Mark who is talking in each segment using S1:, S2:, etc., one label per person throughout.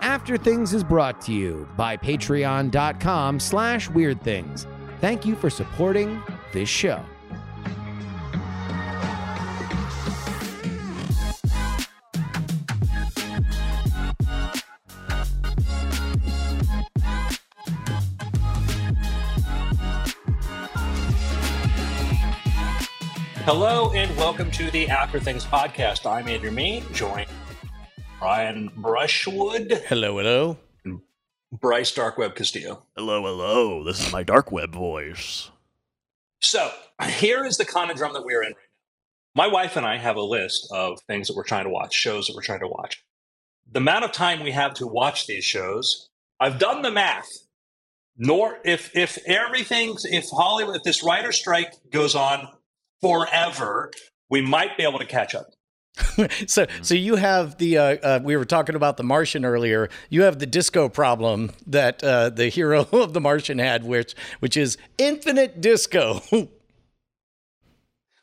S1: After Things is brought to you by patreon.com slash weird things. Thank you for supporting this show.
S2: Hello and welcome to the After Things podcast. I'm Andrew Mayne, joined Brian Brushwood,
S3: Hello, hello.
S2: Bryce Darkweb Castillo.
S3: Hello, hello. This is my dark web voice.
S2: So here is the conundrum that we're in. Right now. My wife and I have a list of things that we're trying to watch, shows that we're trying to watch. The amount of time we have to watch these shows, I've done the math. Nor if if everything if Hollywood if this writer strike goes on forever, we might be able to catch up.
S3: so, so you have the. Uh, uh, we were talking about the Martian earlier. You have the disco problem that uh, the hero of the Martian had, which which is infinite disco.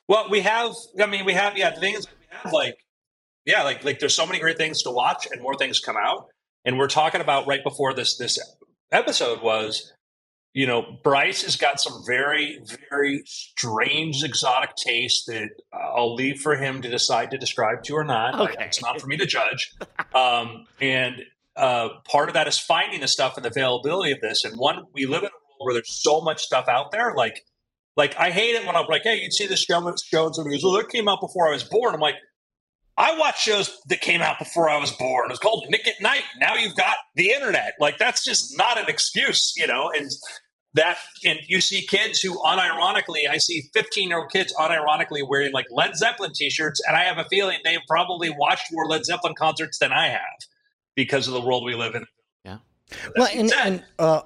S2: Well, we have. I mean, we have. Yeah, the thing is, we have like, yeah, like like there's so many great things to watch, and more things come out. And we're talking about right before this this episode was, you know, Bryce has got some very very strange exotic taste that I'll leave for him to decide to describe to or not.
S3: Okay.
S2: it's not for me to judge. Um, and uh, part of that is finding the stuff and the availability of this. And one, we live in a world where there's so much stuff out there, like. Like I hate it when I'm like, "Hey, you'd see this show, show and somebody goes, "Oh, that came out before I was born." I'm like, I watch shows that came out before I was born. It's called Nick at Nite. Now you've got the internet. Like that's just not an excuse, you know. And that, and you see kids who, unironically, I see 15 year old kids unironically wearing like Led Zeppelin T-shirts, and I have a feeling they've probably watched more Led Zeppelin concerts than I have because of the world we live in. Yeah.
S3: Well, and, and uh,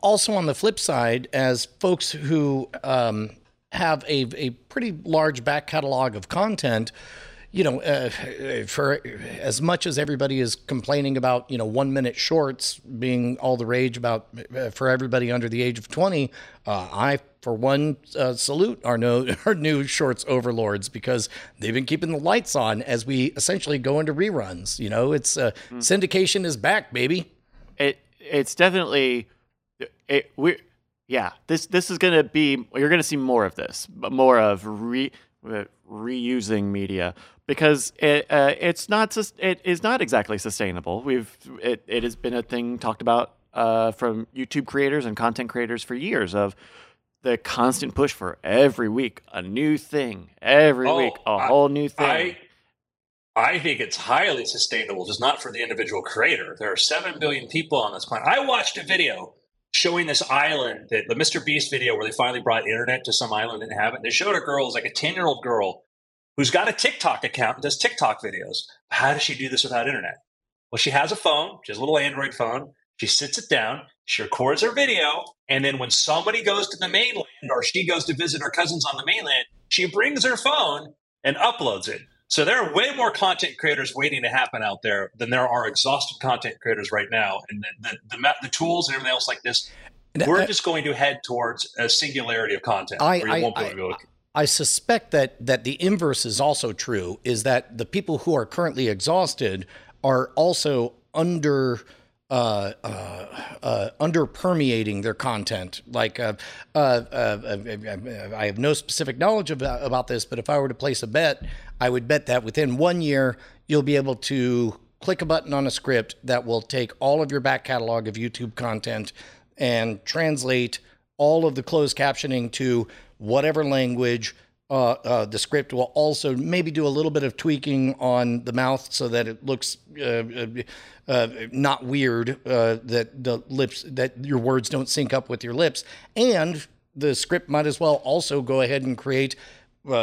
S3: also on the flip side, as folks who um, have a, a pretty large back catalog of content, you know, uh, for as much as everybody is complaining about, you know, one minute shorts being all the rage about uh, for everybody under the age of 20, uh, I, for one, uh, salute our, no, our new shorts overlords because they've been keeping the lights on as we essentially go into reruns. You know, it's uh, syndication is back, baby.
S4: it it's definitely it we yeah this this is gonna be you're gonna see more of this but more of re reusing media because it uh, it's not sus- it is not exactly sustainable we've it, it has been a thing talked about uh, from YouTube creators and content creators for years of the constant push for every week a new thing every
S2: Oh,
S4: week a
S2: I-
S4: whole new thing
S2: I I think it's highly sustainable, just not for the individual creator. There are seven billion people on this planet. I watched a video showing this island that the Mr. Beast video where they finally brought internet to some island and have it. They showed a girl, it's like a 10 year old girl who's got a TikTok account and does TikTok videos. How does she do this without internet? Well, she has a phone, she has a little Android phone. She sits it down, she records her video, and then when somebody goes to the mainland or she goes to visit her cousins on the mainland, she brings her phone and uploads it. So there are way more content creators waiting to happen out there than there are exhausted content creators right now. And the the, the, the tools and everything else like this, we're just going to head towards a singularity of content
S3: I- I-
S2: won't be
S3: I-
S2: able to go.
S3: I suspect that that the inverse is also true. Is that the people who are currently exhausted are also under uh, uh, uh, under permeating their content. Like, uh, uh, uh, uh, I have no specific knowledge about, about this, but if I were to place a bet, I would bet that within one year you'll be able to click a button on a script that will take all of your back catalog of YouTube content and translate all of the closed captioning to whatever language. Uh, uh, the script will also maybe do a little bit of tweaking on the mouth so that it looks uh, uh, uh, not weird. Uh, that the lips, that your words don't sync up with your lips, and the script might as well also go ahead and create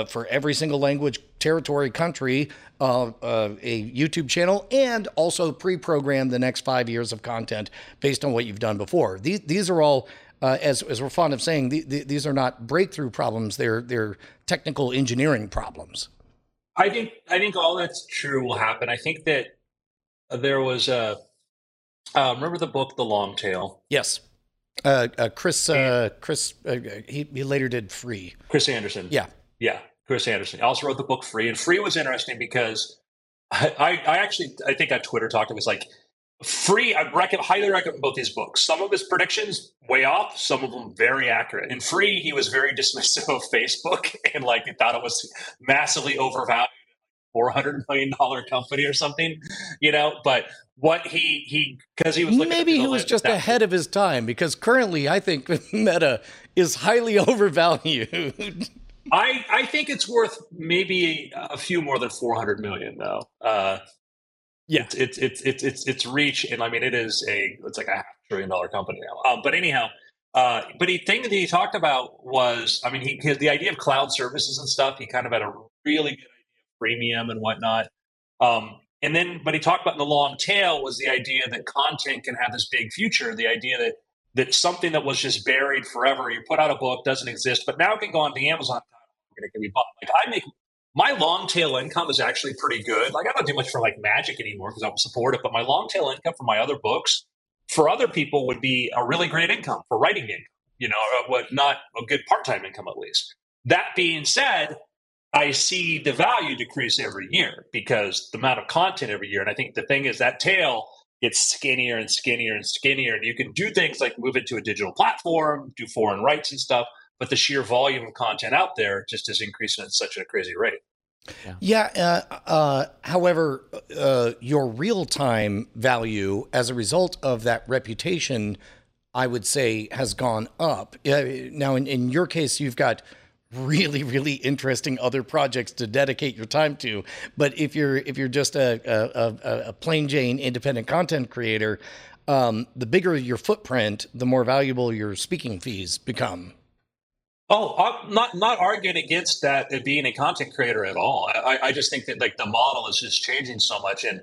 S3: for every single language, territory, country, a YouTube channel, and also pre-program the next five years of content based on what you've done before. These these are all. Uh, as, as we're fond of saying, the, the, these are not breakthrough problems; they're they're technical engineering problems.
S2: I think I think all that's true will happen. I think that there was a uh, remember the book The Long Tail.
S3: Yes, uh, uh, Chris uh, Chris uh, he he later did Free.
S2: Chris Anderson.
S3: Yeah,
S2: Yeah, Chris Anderson. He also wrote the book Free, and Free was interesting because I, I actually I think on Twitter talked it was like free. I recommend, highly recommend both these books. Some of his predictions way off, some of them very accurate. In free, he was very dismissive of Facebook and like he thought it was massively overvalued, four hundred million dollar company or something, you know. But what he he because he was
S3: maybe he was just ahead of his time because currently I think Meta is highly overvalued.
S2: I I think it's worth maybe a few more than four hundred million though. Uh, yeah, it's, it's it's it's it's reach, and I mean it is a it's like a half trillion dollar company now. Um, but anyhow, uh, but the thing that he talked about was, I mean, he his, the idea of cloud services and stuff. He kind of had a really good idea of premium and whatnot. Um, and then, but he talked about in the long tail was the idea that content can have this big future. The idea that that something that was just buried forever, you put out a book, doesn't exist, but now it can go onto Amazon and it can be bought. Like I make my long tail income is actually pretty good. Like I don't do much for like magic anymore because I don't support it, but my long tail income for my other books for other people would be a really great income for writing income, you know, uh, what not a good part-time income at least. That being said, I see the value decrease every year because the amount of content every year. And I think the thing is that tail gets skinnier and skinnier and skinnier. And you can do things like move it to a digital platform, do foreign rights and stuff but the sheer volume of content out there just is increasing at such a crazy rate.
S3: Yeah. yeah uh, uh, however, uh, your real time value as a result of that reputation, I would say, has gone up. now, in, in your case, you've got really really interesting other projects to dedicate your time to but if you're if you're just a a, a plain jane independent content creator um, the bigger your footprint the more valuable your speaking fees become
S2: Oh, I'm not not arguing against that being a content creator at all. I, I just think that like the model is just changing so much, and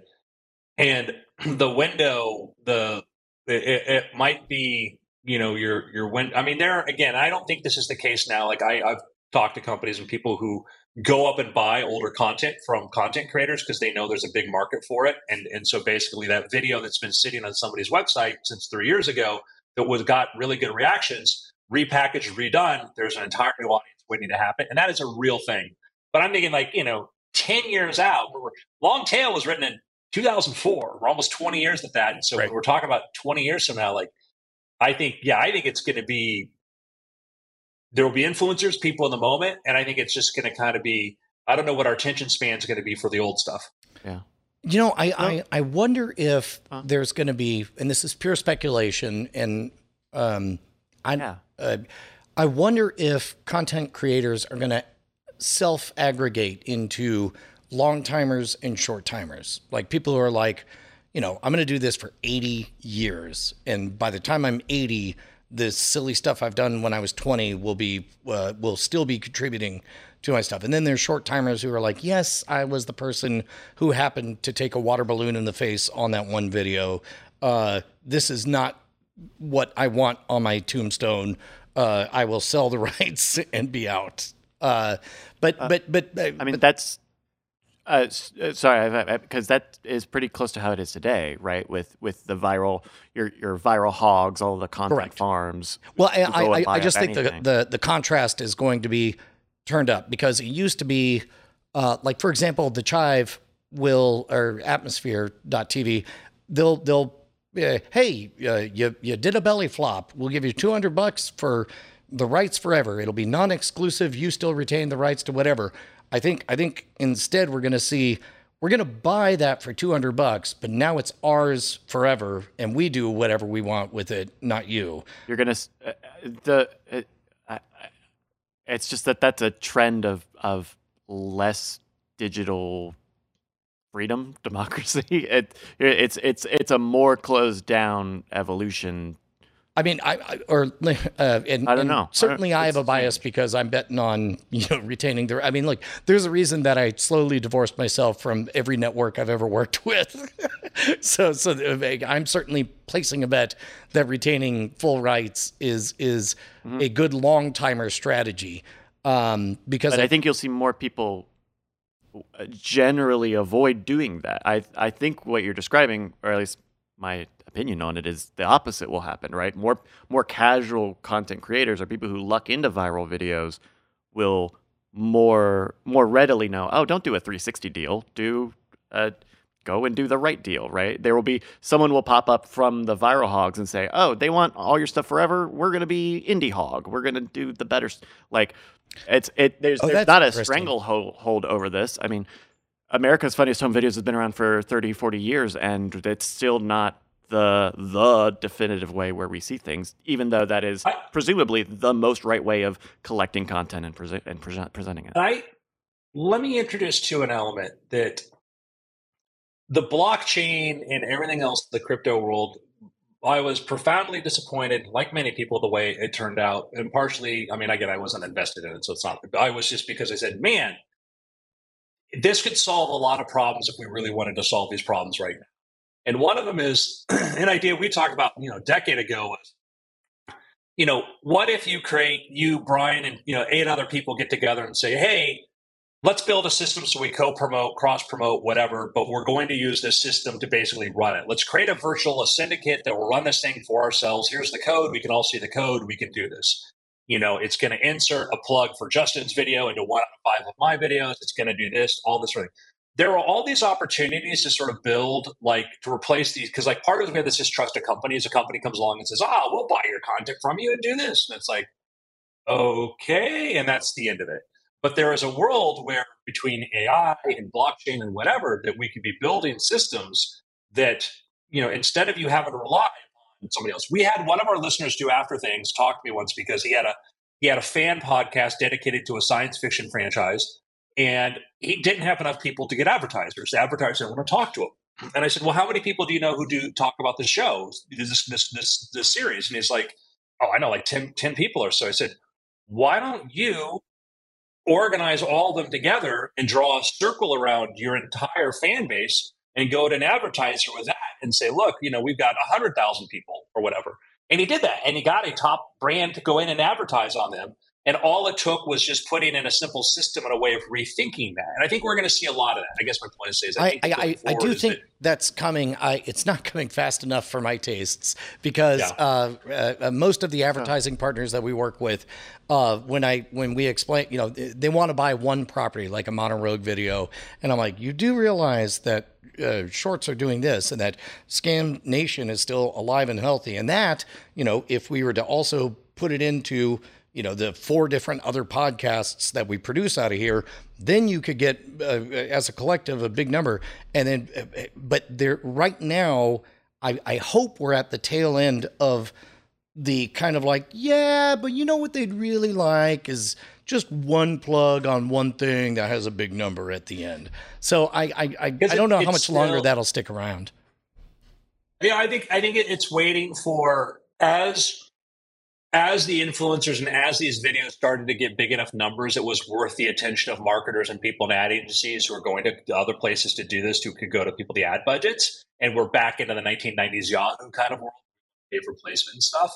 S2: and the window, the it, it might be you know your your win. I mean, there again, I don't think this is the case now. Like I, I've talked to companies and people who go up and buy older content from content creators because they know there's a big market for it, and and so basically that video that's been sitting on somebody's website since three years ago that was got really good reactions repackaged, redone, there's an entire new audience waiting to happen. And that is a real thing. But I'm thinking like, you know, 10 years out, Long Tail was written in 2004. We're almost 20 years at that. And so right. we're talking about 20 years from now, like, I think, yeah, I think it's going to be, there will be influencers, people in the moment. And I think it's just going to kind of be, I don't know what our attention span is going to be for the old stuff.
S3: Yeah. You know, I, I, I wonder if huh? there's going to be, and this is pure speculation, and um, I, yeah. uh, I wonder if content creators are going to self aggregate into long timers and short timers. Like people who are like, you know, I'm going to do this for 80 years. And by the time I'm 80, this silly stuff I've done when I was 20 will be, uh, will still be contributing to my stuff. And then there's short timers who are like, yes, I was the person who happened to take a water balloon in the face on that one video. Uh, this is not what I want on my tombstone. Uh, I will sell the rights and be out. Uh, but, uh, but, but,
S4: I mean,
S3: but,
S4: that's, uh, uh sorry, because that is pretty close to how it is today, right? With with the viral, your your viral hogs, all the content correct. farms.
S3: Well, I I, I just think the, the the contrast is going to be turned up because it used to be, uh, like for example, the Chive will or Atmosphere.tv, they'll they'll uh, hey, uh, you you did a belly flop. We'll give you 200 bucks for the rights forever. It'll be non-exclusive. You still retain the rights to whatever. I think I think instead we're going to see we're going to buy that for 200 bucks, but now it's ours forever and we do whatever we want with it, not you.
S4: You're going to uh, the uh, it's just that that's a trend of of less digital freedom, democracy. It, it's it's it's a more closed down evolution.
S3: I mean, I, I or uh, and,
S4: I don't know.
S3: Certainly, I, I have a bias strange. because I'm betting on you know retaining the. I mean, look, there's a reason that I slowly divorced myself from every network I've ever worked with. so, so uh, I'm certainly placing a bet that retaining full rights is is mm-hmm. a good long timer strategy. Um, because
S4: I, I think you'll see more people generally avoid doing that. I I think what you're describing, or at least my opinion on it, is the opposite will happen. Right? More more casual content creators or people who luck into viral videos will more more readily know. Oh, don't do a 360 deal. Do uh, go and do the right deal, right? There will be someone will pop up from the viral hogs and say, "Oh, they want all your stuff forever. We're going to be indie hog. We're going to do the better." Like, it's it. There's,
S3: Oh,
S4: there's not a
S3: interesting.
S4: stranglehold hold over this. I mean, America's Funniest Home Videos has been around for 30, 40 years, and it's still not the the definitive way where we see things, even though that is
S2: I-
S4: presumably the most right way of collecting content and present and present, presenting it.
S2: I let me introduce to an element that the blockchain and everything else, the crypto world. I was profoundly disappointed, like many people, the way it turned out. And partially, I mean, again, I wasn't invested in it, so it's not. I was just because I said, "Man, this could solve a lot of problems if we really wanted to solve these problems right now." And one of them is an idea we talked about, you know, a decade ago was you know, what if you create you, Brian, and you know, eight other people get together and say, hey, let's build a system so we co-promote, cross-promote, whatever, but we're going to use this system to basically run it. Let's create a virtual, a syndicate that will run this thing for ourselves. Here's the code. We can all see the code. We can do this. You know, it's going to insert a plug for Justin's video into one out of five of my videos. It's going to do this, all this sort of there are all these opportunities to sort of build like to replace these because like part of we have this distrust of companies a company comes along and says ah we'll buy your content from you and do this and it's like okay and that's the end of it but there is a world where between ai and blockchain and whatever that we could be building systems that you know instead of you having to rely on somebody else we had one of our listeners do after things talk to me once because he had a he had a fan podcast dedicated to a science fiction franchise and he didn't have enough people to get advertisers. The advertisers didn't want to talk to him. And I said, "Well, how many people do you know who do talk about this show, this this this, this series?" And he's like, "Oh, I know like 10, 10 people or so." I said, "Why don't you organize all of them together and draw a circle around your entire fan base and go to an advertiser with that and say, look, you know, we've got hundred thousand people or whatever." And he did that, and he got a top brand to go in and advertise on them. And all it took was just putting in a simple system and a way of rethinking that. And I think we're going to see a lot of that. I guess my point is, is I,
S3: I,
S2: think
S3: I, I, I do
S2: is
S3: think
S2: that-
S3: that's coming. I it's not coming fast enough for my tastes because
S2: Yeah.
S3: uh, uh, uh, most of the advertising partners that we work with, uh, when I when we explain, you know, they, they want to buy one property like a Modern Rogue video, and I'm like, you do realize that. Uh, shorts are doing this, and that Scam Nation is still alive and healthy, and that you know, if we were to also put it into you know the four different other podcasts that we produce out of here then you could get uh, as a collective a big number. And then uh, but there right now I, I hope we're at the tail end of the kind of like yeah but you know what they'd really like is just one plug on one thing that has a big number at the end. So i i, I, I don't know how much longer
S2: still-
S3: that'll stick around.
S2: Yeah, I think I think it, it's waiting for as as the influencers and as these videos started to get big enough numbers, it was worth the attention of marketers and people in ad agencies who are going to other places to do this, who could go to people the ad budgets. And we're back into the 1990s Yahoo kind of world, pay for placement and stuff.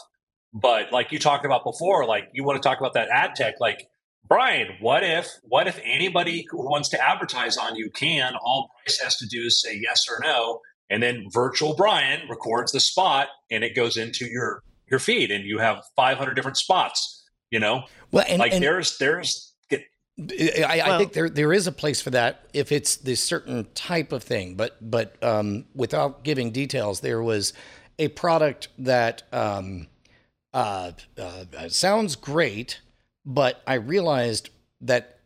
S2: But like you talked about before, like you want to talk about that ad tech, like Brian, what if what if anybody who wants to advertise on you can? All Bryce has to do is say yes or no, and then virtual Brian records the spot and it goes into your your feed, and you have 500 different spots. You know,
S3: well and,
S2: like
S3: and
S2: there's there's get-
S3: I, I
S4: Well-
S3: think there there is a place for that if it's this certain type of thing, but but um, without giving details, there was a product that um, uh, uh, sounds great, but I realized that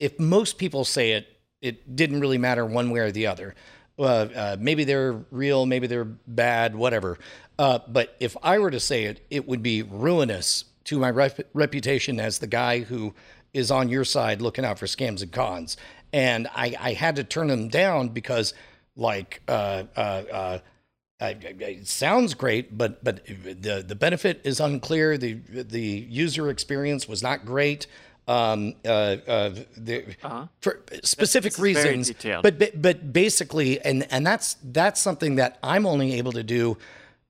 S3: if most people say it, it didn't really matter one way or the other. Uh, uh, maybe they're real, maybe they're bad, whatever. Uh, but if I were to say it, it would be ruinous to my rep- reputation as the guy who is on your side looking out for scams and cons. And I, I had to turn them down because, like, uh, uh, uh, I, it sounds great, but but the the benefit is unclear. The the user experience was not great. Um, uh, uh, the,
S4: Uh-huh.
S3: for specific reasons. But but but basically, and and that's that's something that I'm only able to do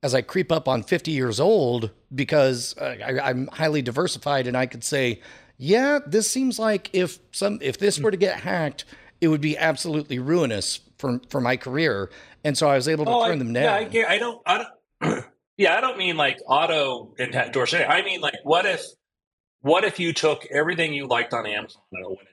S3: as I creep up on 50 years old because uh, I, I'm highly diversified, and I could say, yeah, this seems like if some if this were to get hacked, it would be absolutely ruinous for for my career. And so I was able to
S2: Oh,
S3: turn
S2: I,
S3: them down.
S2: Yeah, I, I don't. I don't yeah, I don't mean like auto endorse. it. I mean like, what if, what if you took everything you liked on Amazon and it went into,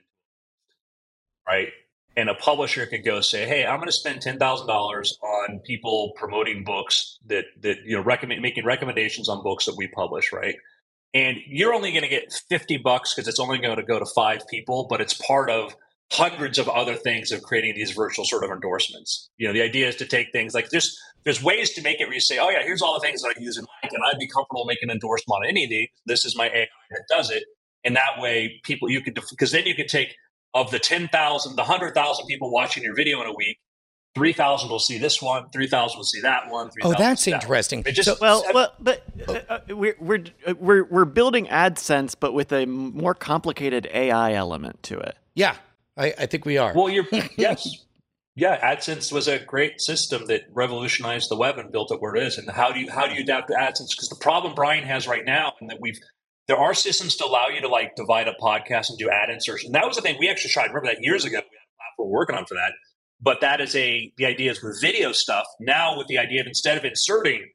S2: right? And a publisher could go say, "Hey, I'm going to spend ten thousand dollars on people promoting books that that you know recommend making recommendations on books that we publish, right?" And you're only going to get fifty bucks because it's only going to go to five people, but it's part of hundreds of other things of creating these virtual sort of endorsements. You know, the idea is to take things like this. There's ways to make it where you say, "Oh yeah, here's all the things that I use in Mike, and I'd be comfortable making an endorsement on any of these. This is my AI that does it." And that way, people you could because then you could take of the 10,000, the 100,000 people watching your video in a week, 3,000 will see this one, 3,000 will see that one. 3,
S3: oh, that's interesting.
S2: Just,
S3: so,
S4: well, well, but uh, uh, we're, we're, we're, we're building AdSense, but with a more complicated AI element to it.
S3: Yeah, I, I think we are.
S2: Well, you're, yes. Yeah, AdSense was a great system that revolutionized the web and built it where it is. And how do you how do you adapt to AdSense? Because the problem Brian has right now, and that we've there are systems to allow you to like divide a podcast and do ad insertion. That was the thing we actually tried. Remember that years ago, we had a platform working on for that. But that is a the idea is with video stuff. Now with the idea of instead of inserting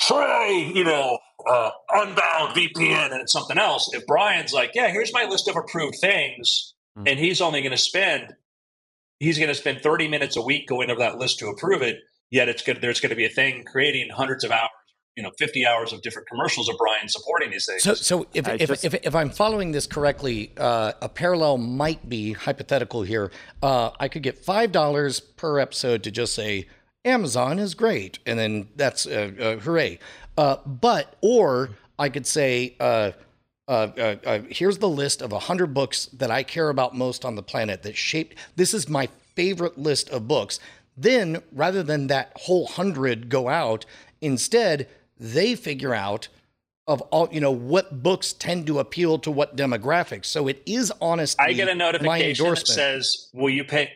S2: try, you know, uh, unbound VPN and something else. If Brian's like, yeah, here's my list of approved things, mm-hmm. and he's only going to spend, he's going to spend 30 minutes a week going over that list to approve it. Yet it's good. There's going to be a thing creating hundreds of hours you know 50 hours of different commercials of Brian supporting these things.
S3: So, so if, if, just, if, if, I'm following this correctly, uh, a parallel might be hypothetical here. Uh, I could get five dollars per episode to just say Amazon is great, and then that's uh, uh hooray. Uh, but or I could say. Uh, here's the list of 100 books that I care about most on the planet that shaped. This is my favorite list of books. Then, rather than that whole hundred go out, instead they figure out of all you know what books tend to appeal to what demographics. So it is honest.
S2: I get a notification that says, "Will you pay?"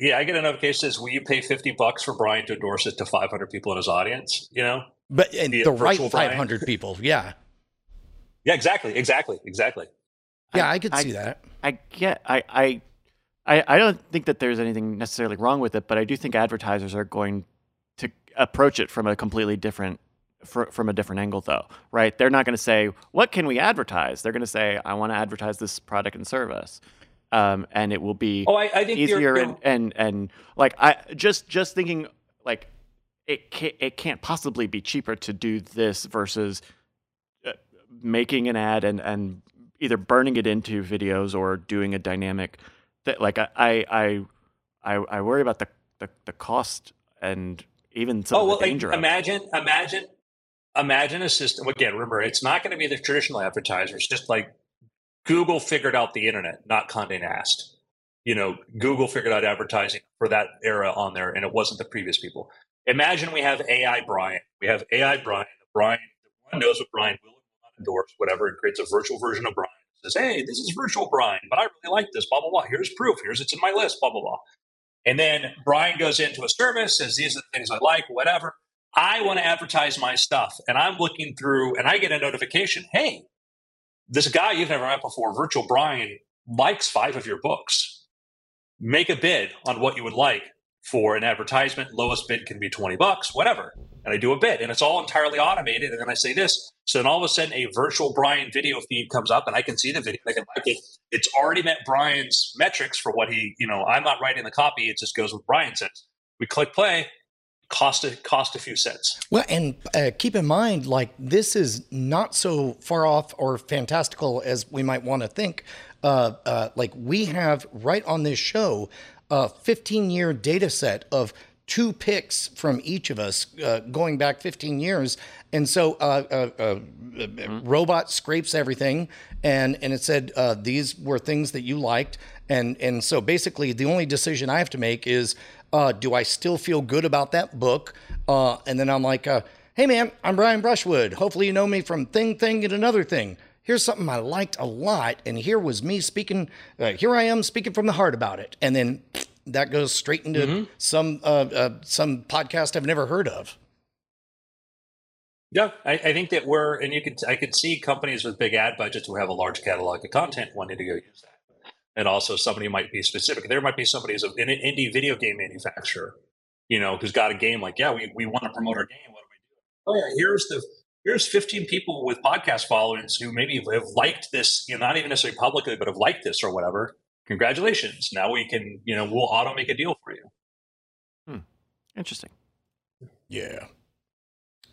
S2: Yeah, I get a notification that says, "Will you pay fifty bucks for Brian to endorse it to five hundred people in his audience?" You know,
S3: but and the right five hundred people, yeah,
S2: yeah, exactly, exactly, exactly.
S3: Yeah, I, I could
S4: I,
S3: see that.
S4: I get, I, I, I, I don't think that there's anything necessarily wrong with it, but I do think advertisers are going to approach it from a completely different for, from a different angle, though, right? They're not going to say, "What can we advertise?" They're going to say, "I want to advertise this product and service," um, and it will be
S2: oh, I, I think
S4: easier
S2: you're,
S4: you're... And, and and like I just just thinking like it can't, it can't possibly be cheaper to do this versus uh, making an ad and and either burning it into videos or doing a dynamic that like I I I I worry about the the, the cost and even some oh, well, danger.
S2: Like, imagine, imagine, imagine a system again remember it's not going to be the traditional advertisers just like google figured out the internet not conde nast. You know google figured out advertising for that era on there and it wasn't the previous people. Imagine we have ai brian. We have ai brian brian one knows what brian will endorse whatever and creates a virtual version of brian says hey this is virtual brian but i really like this blah blah blah. Here's proof. Here's it's in my list blah blah blah. And then brian goes into a service says these are the things i like whatever I want to advertise my stuff. And I'm looking through and I get a notification hey, this guy you've never met before, Virtual Brian, likes five of your books. Make a bid on what you would like for an advertisement. Lowest bid can be 20 bucks, whatever. And I do a bid and it's all entirely automated. And then I say this. So then all of a sudden a virtual Brian video feed comes up and I can see the video. I can like it. It's already met Brian's metrics for what he, you know, I'm not writing the copy. It just goes with Brian says. We click play cost a cost a few cents.
S3: Well, and uh, keep in mind, like this is not so far off or fantastical as we might want to think. Uh, uh, like we have right on this show a 15 year data set of two picks from each of us uh, going back 15 years. And so uh, uh, mm-hmm. robot scrapes everything. And, and it said, uh, these were things that you liked. And, and so basically the only decision I have to make is, uh, do I still feel good about that book? Uh, and then I'm like, uh, hey man, I'm Brian Brushwood. Hopefully you know me from Thing, Thing, and Another Thing. Here's something I liked a lot, and here was me speaking. Uh, here I am speaking from the heart about it, and then that goes straight into mm-hmm. some uh, uh, some podcast I've never heard of.
S2: Yeah, I, I, think that we're, and you could, I could see companies with big ad budgets who have a large catalog of content wanting to go use that and also somebody might be specific. There might be somebody who's an indie video game manufacturer, you know, who's got a game like, yeah, we, we want to promote our game. What do we do? Oh yeah, here's the here's 15 people with podcast followings who maybe have liked this, you know, not even necessarily publicly, but have liked this or whatever. congratulations. Now we can, you know, we'll auto make a deal for you.
S4: Interesting.
S3: Yeah.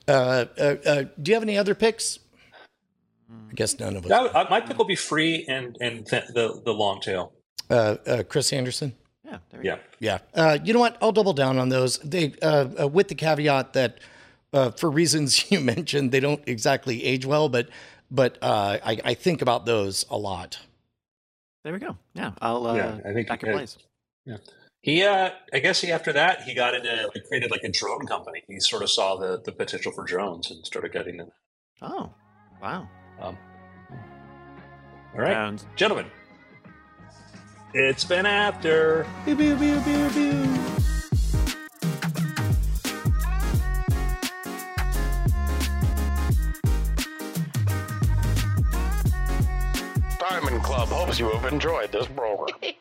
S3: Uh, uh, uh, do you have any other picks? I guess none of us.
S2: That, uh, my pick will be free and and th- the the long tail.
S3: Uh, uh, Chris Anderson.
S4: Yeah. There you
S2: Yeah.
S4: go.
S3: Yeah. Uh, you know what? I'll double down on those. They, uh, uh, with the caveat that, uh, for reasons you mentioned, they don't exactly age well, but, but uh, I, I think about those a lot.
S4: There we go. Yeah. I'll uh,
S2: Yeah, I think
S4: back in place.
S2: He, uh, I guess he after that he got into like, created like a drone company. He sort of saw the the potential for drones and started getting in.
S4: Oh. Wow.
S2: Um, all right,
S4: Sounds
S2: gentlemen, it's been after.
S3: Pew, pew, pew, pew, pew.
S5: Diamond Club hopes you have enjoyed this program.